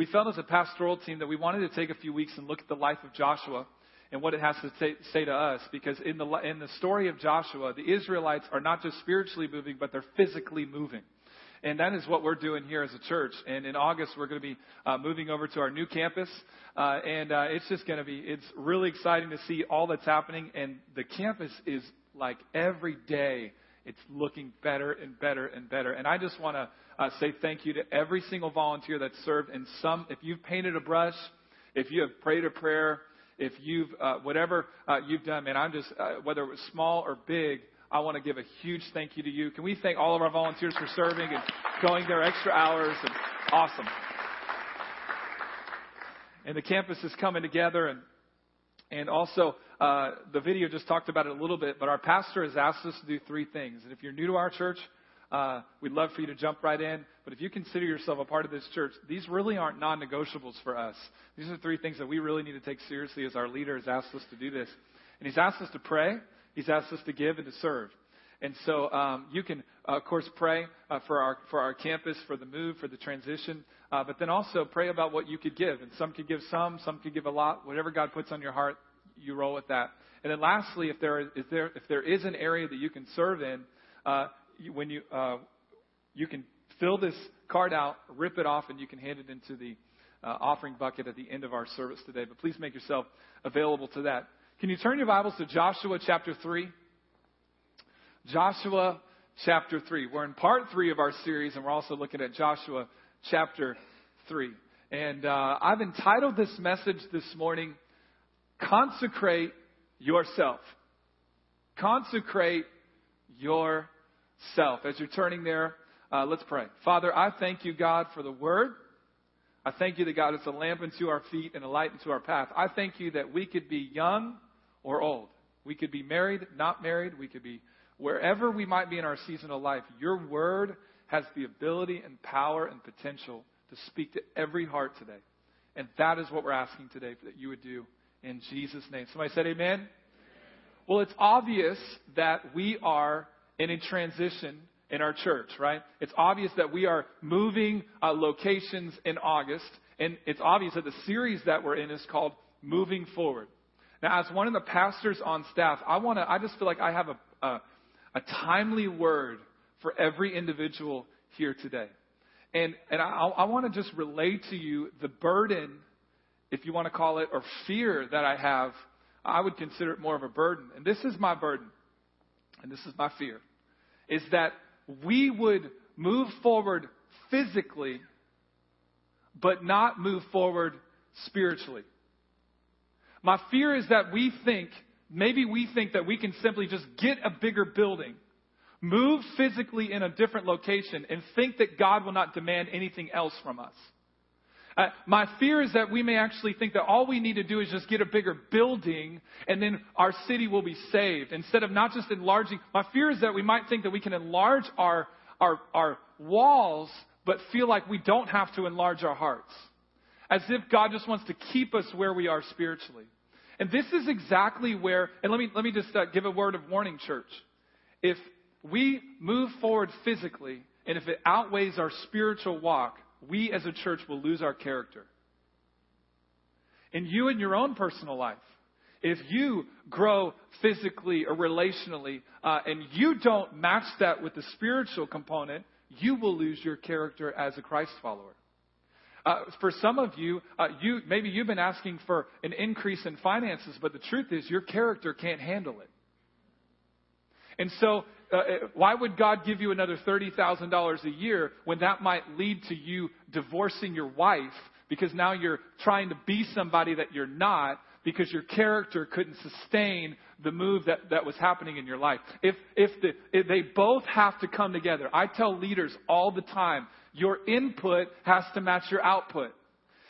we felt as a pastoral team that we wanted to take a few weeks and look at the life of Joshua and what it has to say, say to us. Because in the, in the story of Joshua, the Israelites are not just spiritually moving, but they're physically moving. And that is what we're doing here as a church. And in August, we're going to be uh, moving over to our new campus. Uh, and uh, it's just going to be, it's really exciting to see all that's happening. And the campus is like every day, it's looking better and better and better. And I just want to uh, say thank you to every single volunteer that served in some, if you've painted a brush, if you have prayed a prayer, if you've, uh, whatever uh, you've done, man, I'm just, uh, whether it was small or big, I want to give a huge thank you to you. Can we thank all of our volunteers for serving and going their extra hours? And awesome. And the campus is coming together, and and also uh, the video just talked about it a little bit. But our pastor has asked us to do three things. And if you're new to our church, uh, we'd love for you to jump right in. But if you consider yourself a part of this church, these really aren't non negotiables for us. These are three things that we really need to take seriously as our leader has asked us to do this. And he's asked us to pray, he's asked us to give, and to serve. And so um, you can, uh, of course, pray uh, for our for our campus, for the move, for the transition, uh, but then also pray about what you could give. And some could give some, some could give a lot. Whatever God puts on your heart, you roll with that. And then lastly, if there is, there if there is an area that you can serve in, uh, when you uh, you can fill this card out, rip it off, and you can hand it into the uh, offering bucket at the end of our service today. But please make yourself available to that. Can you turn your Bibles to Joshua chapter three? Joshua chapter three. We're in part three of our series, and we're also looking at Joshua chapter three. And uh, I've entitled this message this morning, "Consecrate Yourself." Consecrate yourself. As you're turning there, uh, let's pray. Father, I thank you, God, for the word. I thank you that, God, it's a lamp unto our feet and a light unto our path. I thank you that we could be young or old. We could be married, not married. We could be wherever we might be in our season of life. Your word has the ability and power and potential to speak to every heart today. And that is what we're asking today that you would do in Jesus' name. Somebody said amen? Well, it's obvious that we are in a transition in our church, right? It's obvious that we are moving uh, locations in August, and it's obvious that the series that we're in is called Moving Forward. Now, as one of the pastors on staff, I want to, I just feel like I have a, a, a timely word for every individual here today. And, and I, I want to just relate to you the burden, if you want to call it, or fear that I have. I would consider it more of a burden. And this is my burden. And this is my fear is that we would move forward physically, but not move forward spiritually. My fear is that we think, maybe we think that we can simply just get a bigger building, move physically in a different location, and think that God will not demand anything else from us. Uh, my fear is that we may actually think that all we need to do is just get a bigger building and then our city will be saved instead of not just enlarging. My fear is that we might think that we can enlarge our, our, our walls, but feel like we don't have to enlarge our hearts. As if God just wants to keep us where we are spiritually. And this is exactly where, and let me, let me just uh, give a word of warning, church. If we move forward physically, and if it outweighs our spiritual walk, we as a church will lose our character. And you in your own personal life, if you grow physically or relationally uh, and you don't match that with the spiritual component, you will lose your character as a Christ follower. Uh, for some of you, uh, you maybe you've been asking for an increase in finances, but the truth is your character can't handle it. And so uh, uh, why would God give you another $30,000 a year when that might lead to you divorcing your wife because now you're trying to be somebody that you're not because your character couldn't sustain the move that, that was happening in your life. If, if, the, if they both have to come together, I tell leaders all the time, your input has to match your output.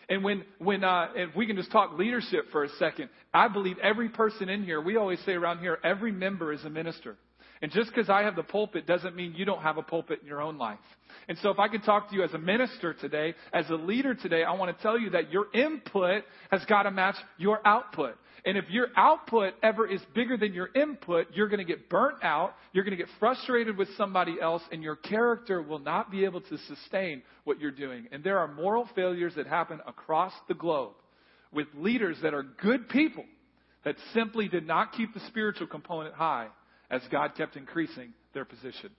And when, when, uh, if we can just talk leadership for a second, I believe every person in here, we always say around here, every member is a minister. And just because I have the pulpit doesn't mean you don't have a pulpit in your own life. And so if I could talk to you as a minister today, as a leader today, I want to tell you that your input has got to match your output. And if your output ever is bigger than your input, you're going to get burnt out, you're going to get frustrated with somebody else, and your character will not be able to sustain what you're doing. And there are moral failures that happen across the globe with leaders that are good people that simply did not keep the spiritual component high as God kept increasing their position.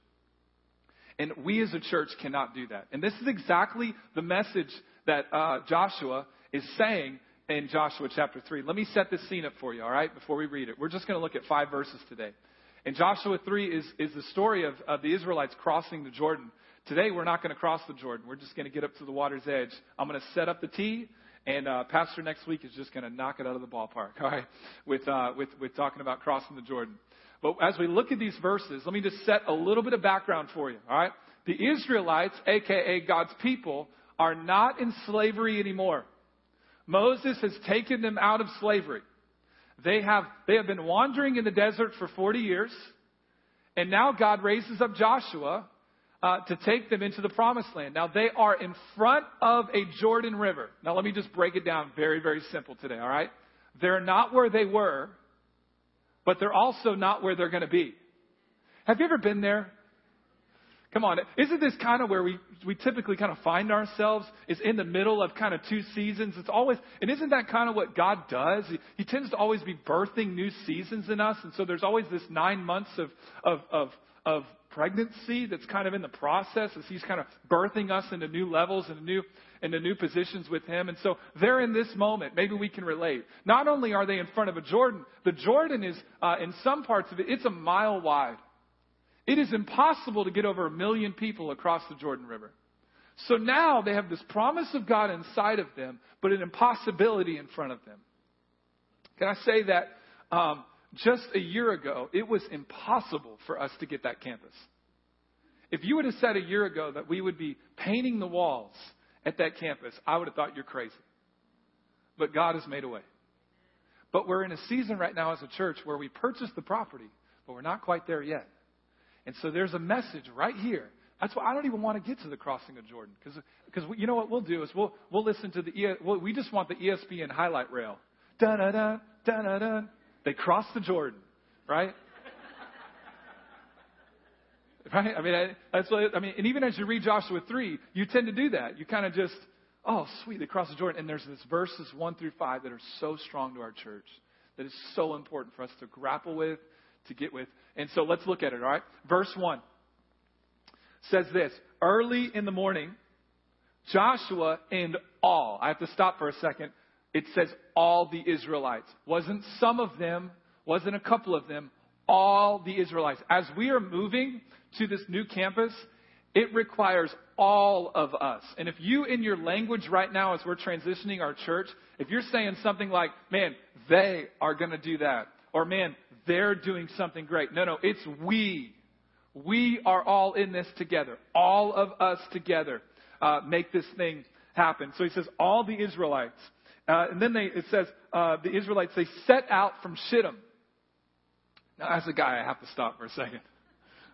And we as a church cannot do that. And this is exactly the message that uh, Joshua is saying in Joshua chapter 3. Let me set this scene up for you, all right, before we read it. We're just going to look at five verses today. And Joshua 3 is, is the story of, of the Israelites crossing the Jordan. Today, we're not going to cross the Jordan. We're just going to get up to the water's edge. I'm going to set up the tee, and uh, Pastor next week is just going to knock it out of the ballpark, all right, with, uh, with, with talking about crossing the Jordan. But as we look at these verses, let me just set a little bit of background for you, all right? The Israelites, aka God's people, are not in slavery anymore. Moses has taken them out of slavery. They have, they have been wandering in the desert for 40 years, and now God raises up Joshua uh, to take them into the promised land. Now they are in front of a Jordan River. Now let me just break it down very, very simple today, all right? They're not where they were, but they're also not where they're going to be. Have you ever been there? Come on, isn't this kind of where we, we typically kind of find ourselves? Is in the middle of kind of two seasons. It's always, and isn't that kind of what God does? He, he tends to always be birthing new seasons in us, and so there's always this nine months of, of, of, of pregnancy that's kind of in the process as He's kind of birthing us into new levels and new, into new positions with Him. And so they're in this moment. Maybe we can relate. Not only are they in front of a Jordan, the Jordan is, uh, in some parts of it, it's a mile wide. It is impossible to get over a million people across the Jordan River. So now they have this promise of God inside of them, but an impossibility in front of them. Can I say that um, just a year ago, it was impossible for us to get that campus. If you would have said a year ago that we would be painting the walls at that campus, I would have thought you're crazy. But God has made a way. But we're in a season right now as a church where we purchased the property, but we're not quite there yet. And so there's a message right here. That's why I don't even want to get to the crossing of Jordan because you know what we'll do is we'll we'll listen to the we'll, we just want the ESPN highlight rail. Da da da da da da. They cross the Jordan, right? right? I mean, I, that's what I mean. And even as you read Joshua three, you tend to do that. You kind of just, oh, sweet, they cross the Jordan. And there's this verses one through five that are so strong to our church that is so important for us to grapple with, to get with. And so let's look at it, all right? Verse 1 says this Early in the morning, Joshua and all, I have to stop for a second. It says all the Israelites. Wasn't some of them, wasn't a couple of them, all the Israelites. As we are moving to this new campus, it requires all of us. And if you, in your language right now, as we're transitioning our church, if you're saying something like, man, they are going to do that, or man, they're doing something great. No, no, it's we. We are all in this together. All of us together uh, make this thing happen. So he says, all the Israelites. Uh, and then they, it says, uh, the Israelites, they set out from Shittim. Now, as a guy, I have to stop for a second.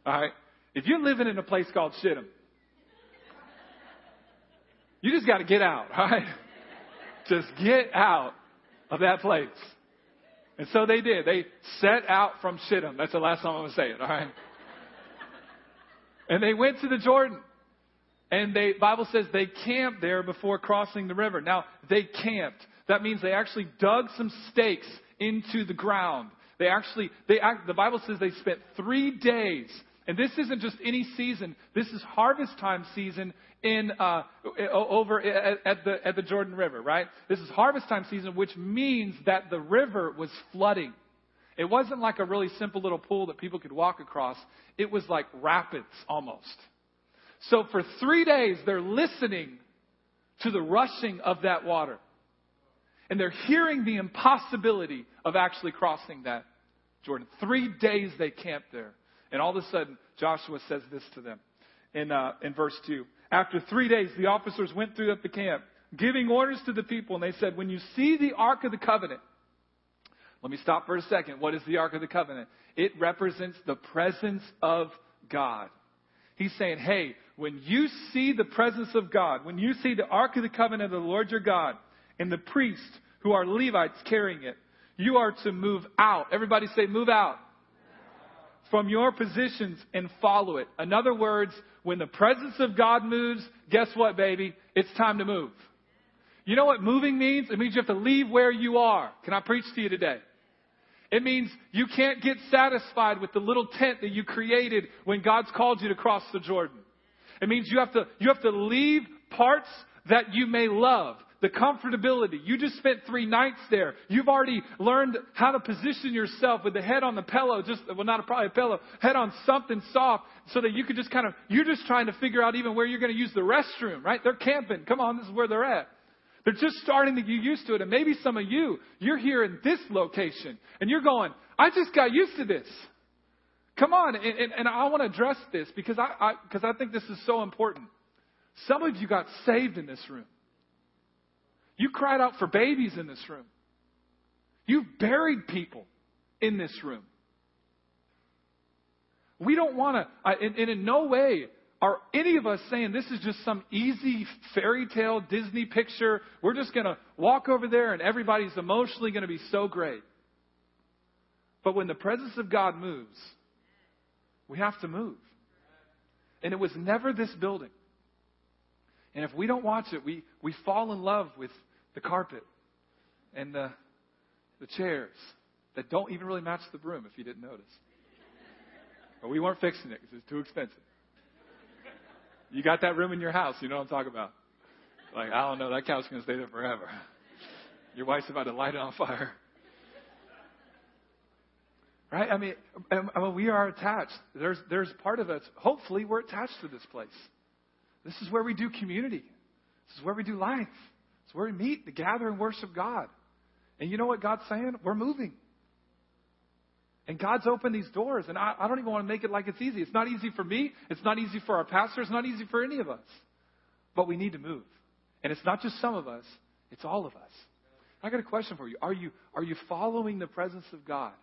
All right? If you're living in a place called Shittim, you just got to get out, right? Just get out of that place. And so they did. They set out from Shittim. That's the last time I'm going to say it, all right? and they went to the Jordan. And the Bible says they camped there before crossing the river. Now, they camped. That means they actually dug some stakes into the ground. They actually, they, act, the Bible says they spent three days and this isn't just any season. This is harvest time season in uh, over at, the at the Jordan River, right? This is harvest time season, which means that the river was flooding. It wasn't like a really simple little pool that people could walk across. It was like rapids almost. So for three days, they're listening to the rushing of that water. And they're hearing the impossibility of actually crossing that Jordan. Three days they camped there. And all of a sudden, Joshua says this to them in, uh, in verse 2. After three days, the officers went through the camp, giving orders to the people, and they said, When you see the Ark of the Covenant, Let me stop for a second. What is the Ark of the Covenant? It represents the presence of God. He's saying, hey, when you see the presence of God, when you see the Ark of the Covenant of the Lord your God, and the priests who are Levites carrying it, you are to move out. Everybody say, move out. From your positions and follow it. In other words, when the presence of God moves, guess what, baby? It's time to move. You know what moving means? It means you have to leave where you are. Can I preach to you today? It means you can't get satisfied with the little tent that you created when God's called you to cross the Jordan. It means you have to, you have to leave parts that you may love. The comfortability. You just spent three nights there. You've already learned how to position yourself with the head on the pillow, just, well, not a, probably a pillow, head on something soft so that you could just kind of, you're just trying to figure out even where you're going to use the restroom, right? They're camping. Come on, this is where they're at. They're just starting to get used to it. And maybe some of you, you're here in this location and you're going, I just got used to this. Come on. And, and, and I want to address this because I, I, because I think this is so important. Some of you got saved in this room. You cried out for babies in this room. You've buried people in this room. We don't want to, and, and in no way are any of us saying this is just some easy fairy tale Disney picture? We're just going to walk over there and everybody's emotionally going to be so great. But when the presence of God moves, we have to move. And it was never this building. And if we don't watch it, we, we fall in love with the carpet and the, the chairs that don't even really match the room, if you didn't notice. But we weren't fixing it because it's too expensive. You got that room in your house, you know what I'm talking about. Like, I don't know, that couch's going to stay there forever. Your wife's about to light it on fire. Right? I mean, um, um, I mean, we are attached. There's, there's part of us, hopefully, we're attached to this place. This is where we do community. This is where we do life. It's where we meet to gather and worship God. And you know what God's saying? We're moving. And God's opened these doors, and I, I, don't even want to make it like it's easy. It's not easy for me. It's not easy for our pastors. It's not easy for any of us. But we need to move. And it's not just some of us, it's all of us. I got a question for you. Are you, are you following the presence of God?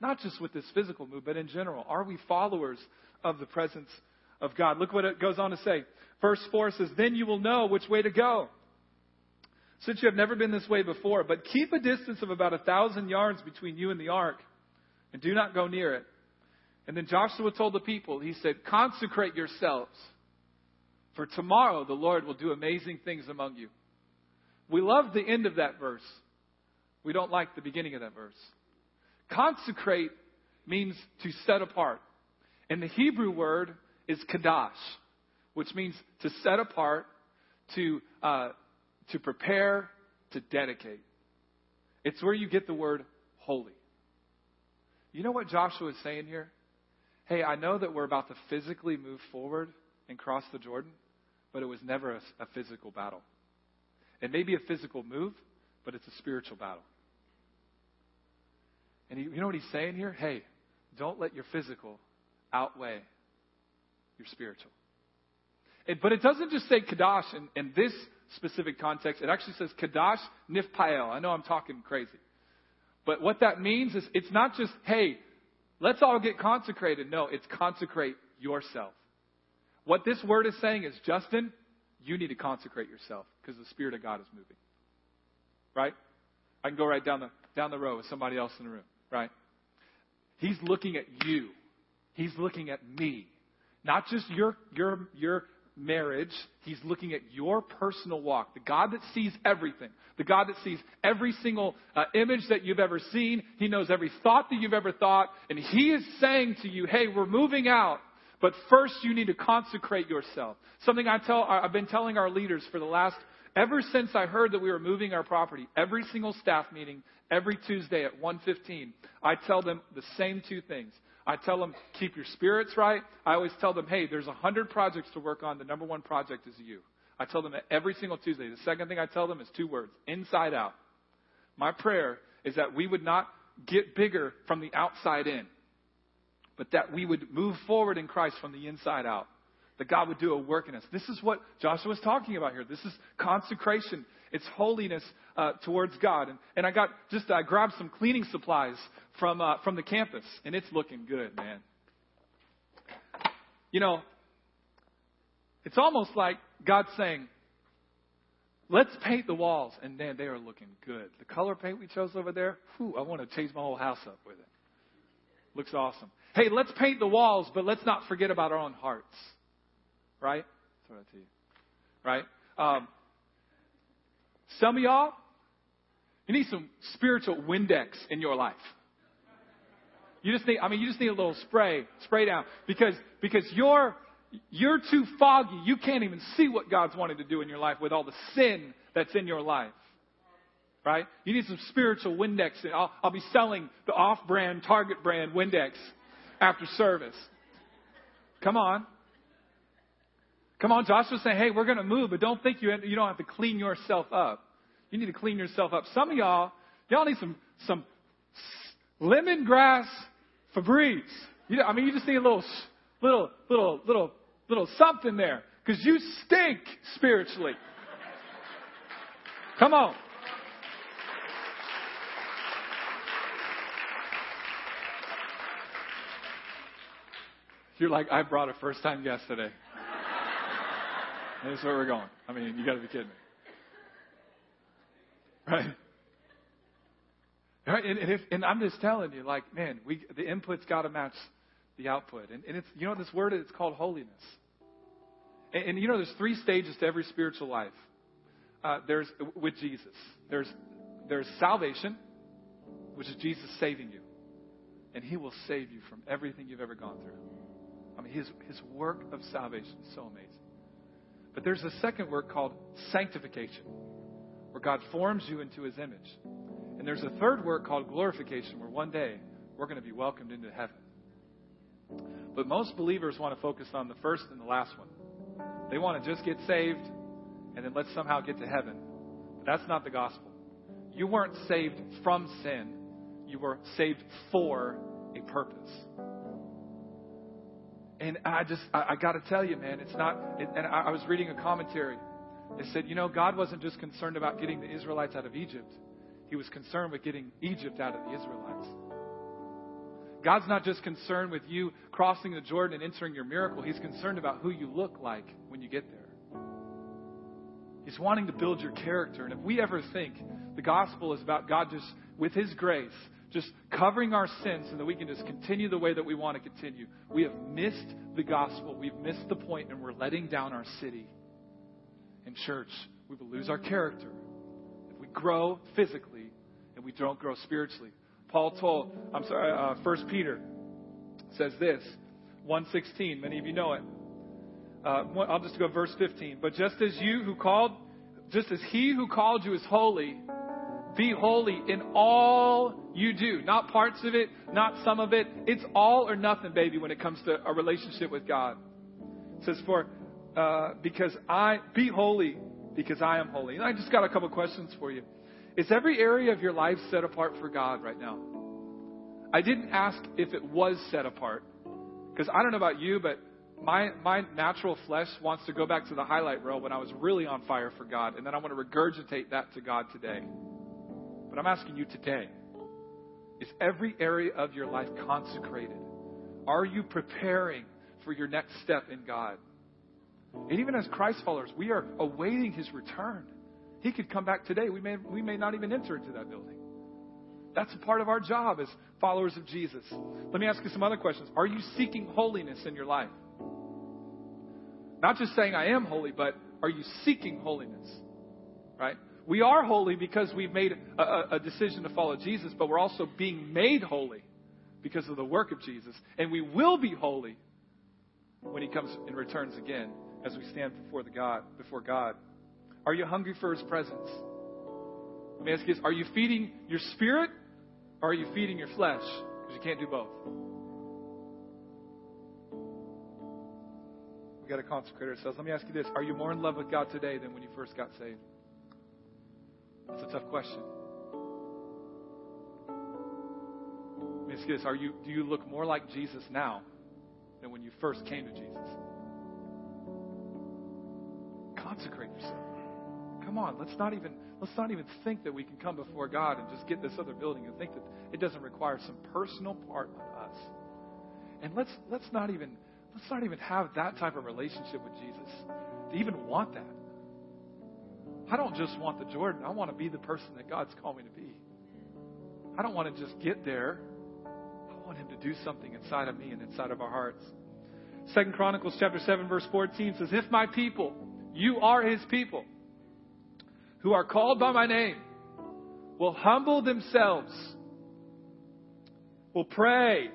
Not just with this physical move, but in general. Are we followers of the presence of God? Look what it goes on to say. Verse 4 says, Then you will know which way to go since you have never been this way before. But keep a distance of about a thousand yards between you and the ark, and do not go near it. And then Joshua told the people, he said, Consecrate yourselves, for tomorrow the Lord will do amazing things among you. We love the end of that verse. We don't like the beginning of that verse. Consecrate means to set apart. And the Hebrew word is kadash, which means to set apart, to uh, to prepare, to dedicate. It's where you get the word holy. You know what Joshua is saying here? Hey, I know that we're about to physically move forward and cross the Jordan, but it was never a, a physical battle. It may be a physical move, but it's a spiritual battle. And he, you know what he's saying here? Hey, don't let your physical outweigh your spiritual. It, but it doesn't just say Kadash in, in this specific context. It actually says Kadash Nifpael. I know I'm talking crazy. But what that means is it's not just, hey, let's all get consecrated. No, it's consecrate yourself. What this word is saying is, Justin, you need to consecrate yourself because the Spirit of God is moving. Right? I can go right down the, down the row with somebody else in the room. Right? He's looking at you. He's looking at me. Not just your, your, your marriage, he's looking at your personal walk. The God that sees everything, the God that sees every single uh, image that you've ever seen, he knows every thought that you've ever thought, and he is saying to you, hey, we're moving out. But first, you need to consecrate yourself. Something I tell, I've been telling our leaders for the last, ever since I heard that we were moving our property, every single staff meeting, every Tuesday at 1:15, I tell them the same two things. I tell them, keep your spirits right. I always tell them, hey, there's a hundred projects to work on. The number one project is you. I tell them that every single Tuesday. The second thing I tell them is two words, inside out. My prayer is that we would not get bigger from the outside in, but that we would move forward in Christ from the inside out. that God would do a work in us. This is what Joshua is talking about here. This is consecration. It's holiness uh, towards God. And, and I got just I grabbed some cleaning supplies from uh, from the campus, and it's looking good, man. You know, it's almost like God saying, Let's paint the walls. And man, they are looking good. The color paint we chose over there, whew, I want to change my whole house up with it. Looks awesome. Hey, let's paint the walls, but let's not forget about our own hearts. Right? Throw that to you. Right? Um, some of y'all, you need some spiritual Windex in your life. You just need, I mean, you just need a little spray, spray down, because, because you're, you're too foggy. You can't even see what God's wanting to do in your life with all the sin that's in your life. Right? You need some spiritual Windex. I'll, I'll be selling the off-brand, Target brand Windex after service. Come on. Come on, Joshua's saying, hey, we're going to move, but don't think you, you don't have to clean yourself up. You need to clean yourself up. Some of y'all, y'all need some, some lemongrass Febreze. You know, I mean, you just need a little, little, little, little little something there because you stink spiritually. Come on. You're like, I brought a first time guest today. That's where we're going. I mean, you got to be kidding me. Right? Right? And, and, if, and I'm just telling you, like, man, we, the input's got to match the output. And, and it's, you know, this word, it's called holiness. And, and you know, there's three stages to every spiritual life. Uh, there's with Jesus. There's there's salvation, which is Jesus saving you, and He will save you from everything you've ever gone through. I mean, His His work of salvation is so amazing. But there's a second work called sanctification, where God forms you into His image. And there's a third work called glorification, where one day we're going to be welcomed into heaven. But most believers want to focus on the first and the last one. They want to just get saved and then let's somehow get to heaven. But that's not the gospel. You weren't saved from sin, you were saved for a purpose. And I just, I, I got to tell you, man, it's not, it, and I, I was reading a commentary. It said, you know, God wasn't just concerned about getting the Israelites out of Egypt, He was concerned with getting Egypt out of the Israelites. God's not just concerned with you crossing the Jordan and entering your miracle. He's concerned about who you look like when you get there. He's wanting to build your character. And if we ever think the gospel is about God just, with His grace, just covering our sins so that we can just continue the way that we want to continue, we have missed the gospel. We've missed the point, and we're letting down our city. In church, we will lose our character if we grow physically and we don't grow spiritually. Paul told, I'm sorry, uh, 1 Peter says this, 116. Many of you know it. Uh, I'll just go verse 15. But just as you who called, just as he who called you is holy, be holy in all you do. Not parts of it, not some of it. It's all or nothing, baby, when it comes to a relationship with God. It says, for, uh, because I, be holy because I am holy. And I just got a couple questions for you. Is every area of your life set apart for God right now? I didn't ask if it was set apart. Because I don't know about you, but my, my natural flesh wants to go back to the highlight reel when I was really on fire for God, and then I want to regurgitate that to God today. But I'm asking you today is every area of your life consecrated? Are you preparing for your next step in God? And even as Christ followers, we are awaiting his return. He could come back today. We may, we may not even enter into that building. That's a part of our job as followers of Jesus. Let me ask you some other questions. Are you seeking holiness in your life? Not just saying I am holy, but are you seeking holiness? Right? We are holy because we've made a, a, decision to follow Jesus, but we're also being made holy because of the work of Jesus. And we will be holy when he comes and returns again as we stand before the God before God. Are you hungry for His presence? Let me ask you this Are you feeding your spirit or are you feeding your flesh? Because you can't do both. We've got to consecrate ourselves. Let me ask you this Are you more in love with God today than when you first got saved? That's a tough question. Let me ask you this Are you, Do you look more like Jesus now than when you first came to Jesus? consecrate yourself. Come on, let's not even let's not even think that we can come before God and just get this other building and think that it doesn't require some personal part of us. And let's let's not even let's not even have that type of relationship with Jesus to even want that. I don't just want the Jordan. I want to be the person that God's called me to be. I don't want to just get there. I want him to do something inside of me and inside of our hearts. Second Chronicles chapter 7 verse 14 says, If my people, you are his people, who are called by my name, will humble themselves, will pray.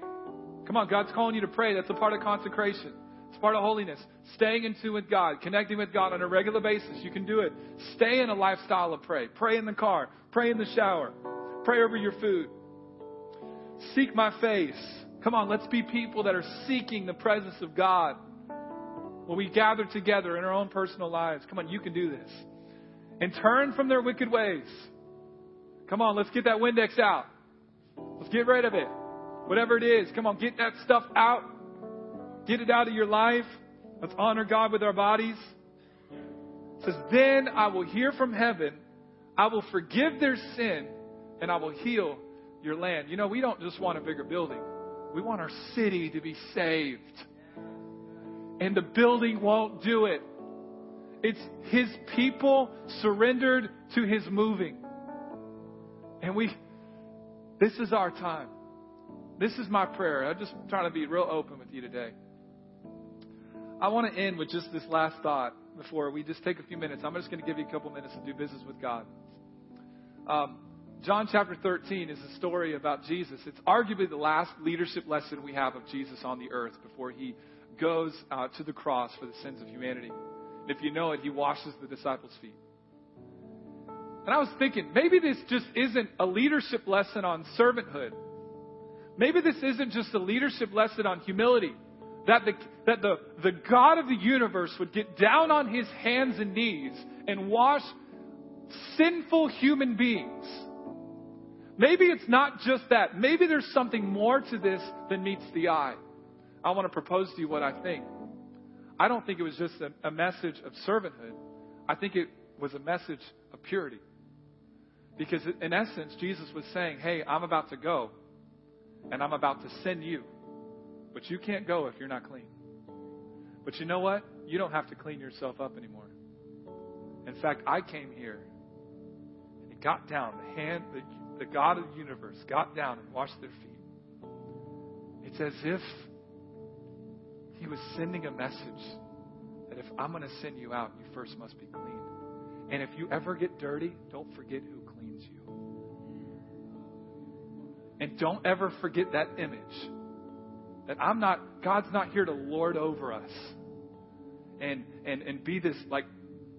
Come on, God's calling you to pray. That's a part of consecration. It's part of holiness. Staying in tune with God, connecting with God on a regular basis. You can do it. Stay in a lifestyle of pray. Pray in the car. Pray in the shower. Pray over your food. Seek my face. Come on, let's be people that are seeking the presence of God when we gather together in our own personal lives. Come on, you can do this. And turn from their wicked ways. Come on, let's get that Windex out. Let's get rid of it. Whatever it is, come on, get that stuff out. Get it out of your life. Let's honor God with our bodies. It says, Then I will hear from heaven. I will forgive their sin and I will heal your land. You know, we don't just want a bigger building. We want our city to be saved. And the building won't do it. It's His people surrendered to His moving. And we, this is our time. This is my prayer. I'm just trying to be real open with you today. I want to end with just this last thought before we just take a few minutes. I'm just going to give you a couple minutes to do business with God. Um, John chapter 13 is a story about Jesus. It's arguably the last leadership lesson we have of Jesus on the earth before he goes uh, to the cross for the sins of humanity. And if you know it, he washes the disciples' feet. And I was thinking, maybe this just isn't a leadership lesson on servanthood. Maybe this isn't just a leadership lesson on humility. That the, that the, the God of the universe would get down on his hands and knees and wash sinful human beings Maybe it's not just that. Maybe there's something more to this than meets the eye. I want to propose to you what I think. I don't think it was just a, a message of servanthood. I think it was a message of purity. Because in essence, Jesus was saying, Hey, I'm about to go, and I'm about to send you. But you can't go if you're not clean. But you know what? You don't have to clean yourself up anymore. In fact, I came here and got down, the hand, the the God of the universe, got down and washed their feet. It's as if he was sending a message that if I'm going to send you out, you first must be clean. And if you ever get dirty, don't forget who cleans you. And don't ever forget that image that I'm not, God's not here to lord over us and, and, and be this like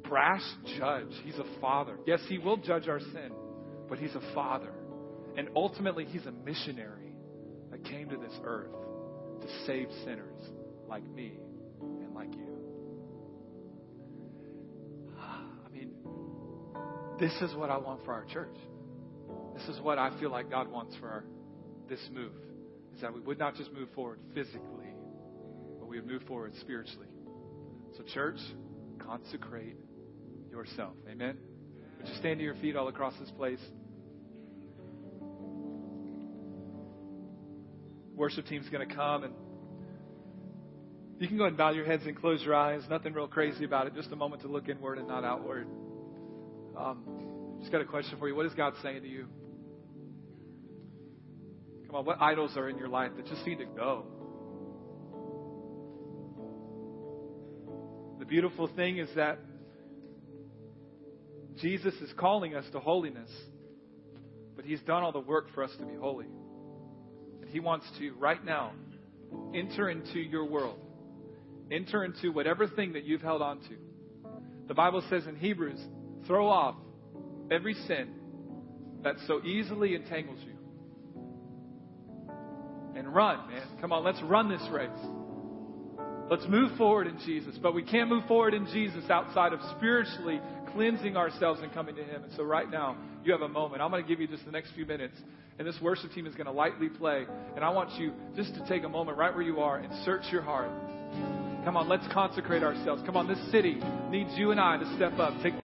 brash judge. He's a father. Yes, he will judge our sin but He's a Father. And ultimately, He's a missionary that came to this earth to save sinners like me and like you. I mean, this is what I want for our church. This is what I feel like God wants for our, this move. Is that we would not just move forward physically, but we would move forward spiritually. So, church, consecrate yourself. Amen. Would you stand to your feet all across this place? Worship team's going to come and you can go ahead and bow your heads and close your eyes. Nothing real crazy about it. Just a moment to look inward and not outward. Um, just got a question for you. What is God saying to you? Come on, what idols are in your life that just need to go? The beautiful thing is that Jesus is calling us to holiness, but He's done all the work for us to be holy. And He wants to, right now, enter into your world, enter into whatever thing that you've held on to. The Bible says in Hebrews, throw off every sin that so easily entangles you. And run, man. Come on, let's run this race. Let's move forward in Jesus. But we can't move forward in Jesus outside of spiritually cleansing ourselves and coming to Him. And so, right now, you have a moment. I'm going to give you just the next few minutes, and this worship team is going to lightly play. And I want you just to take a moment right where you are and search your heart. Come on, let's consecrate ourselves. Come on, this city needs you and I to step up. Take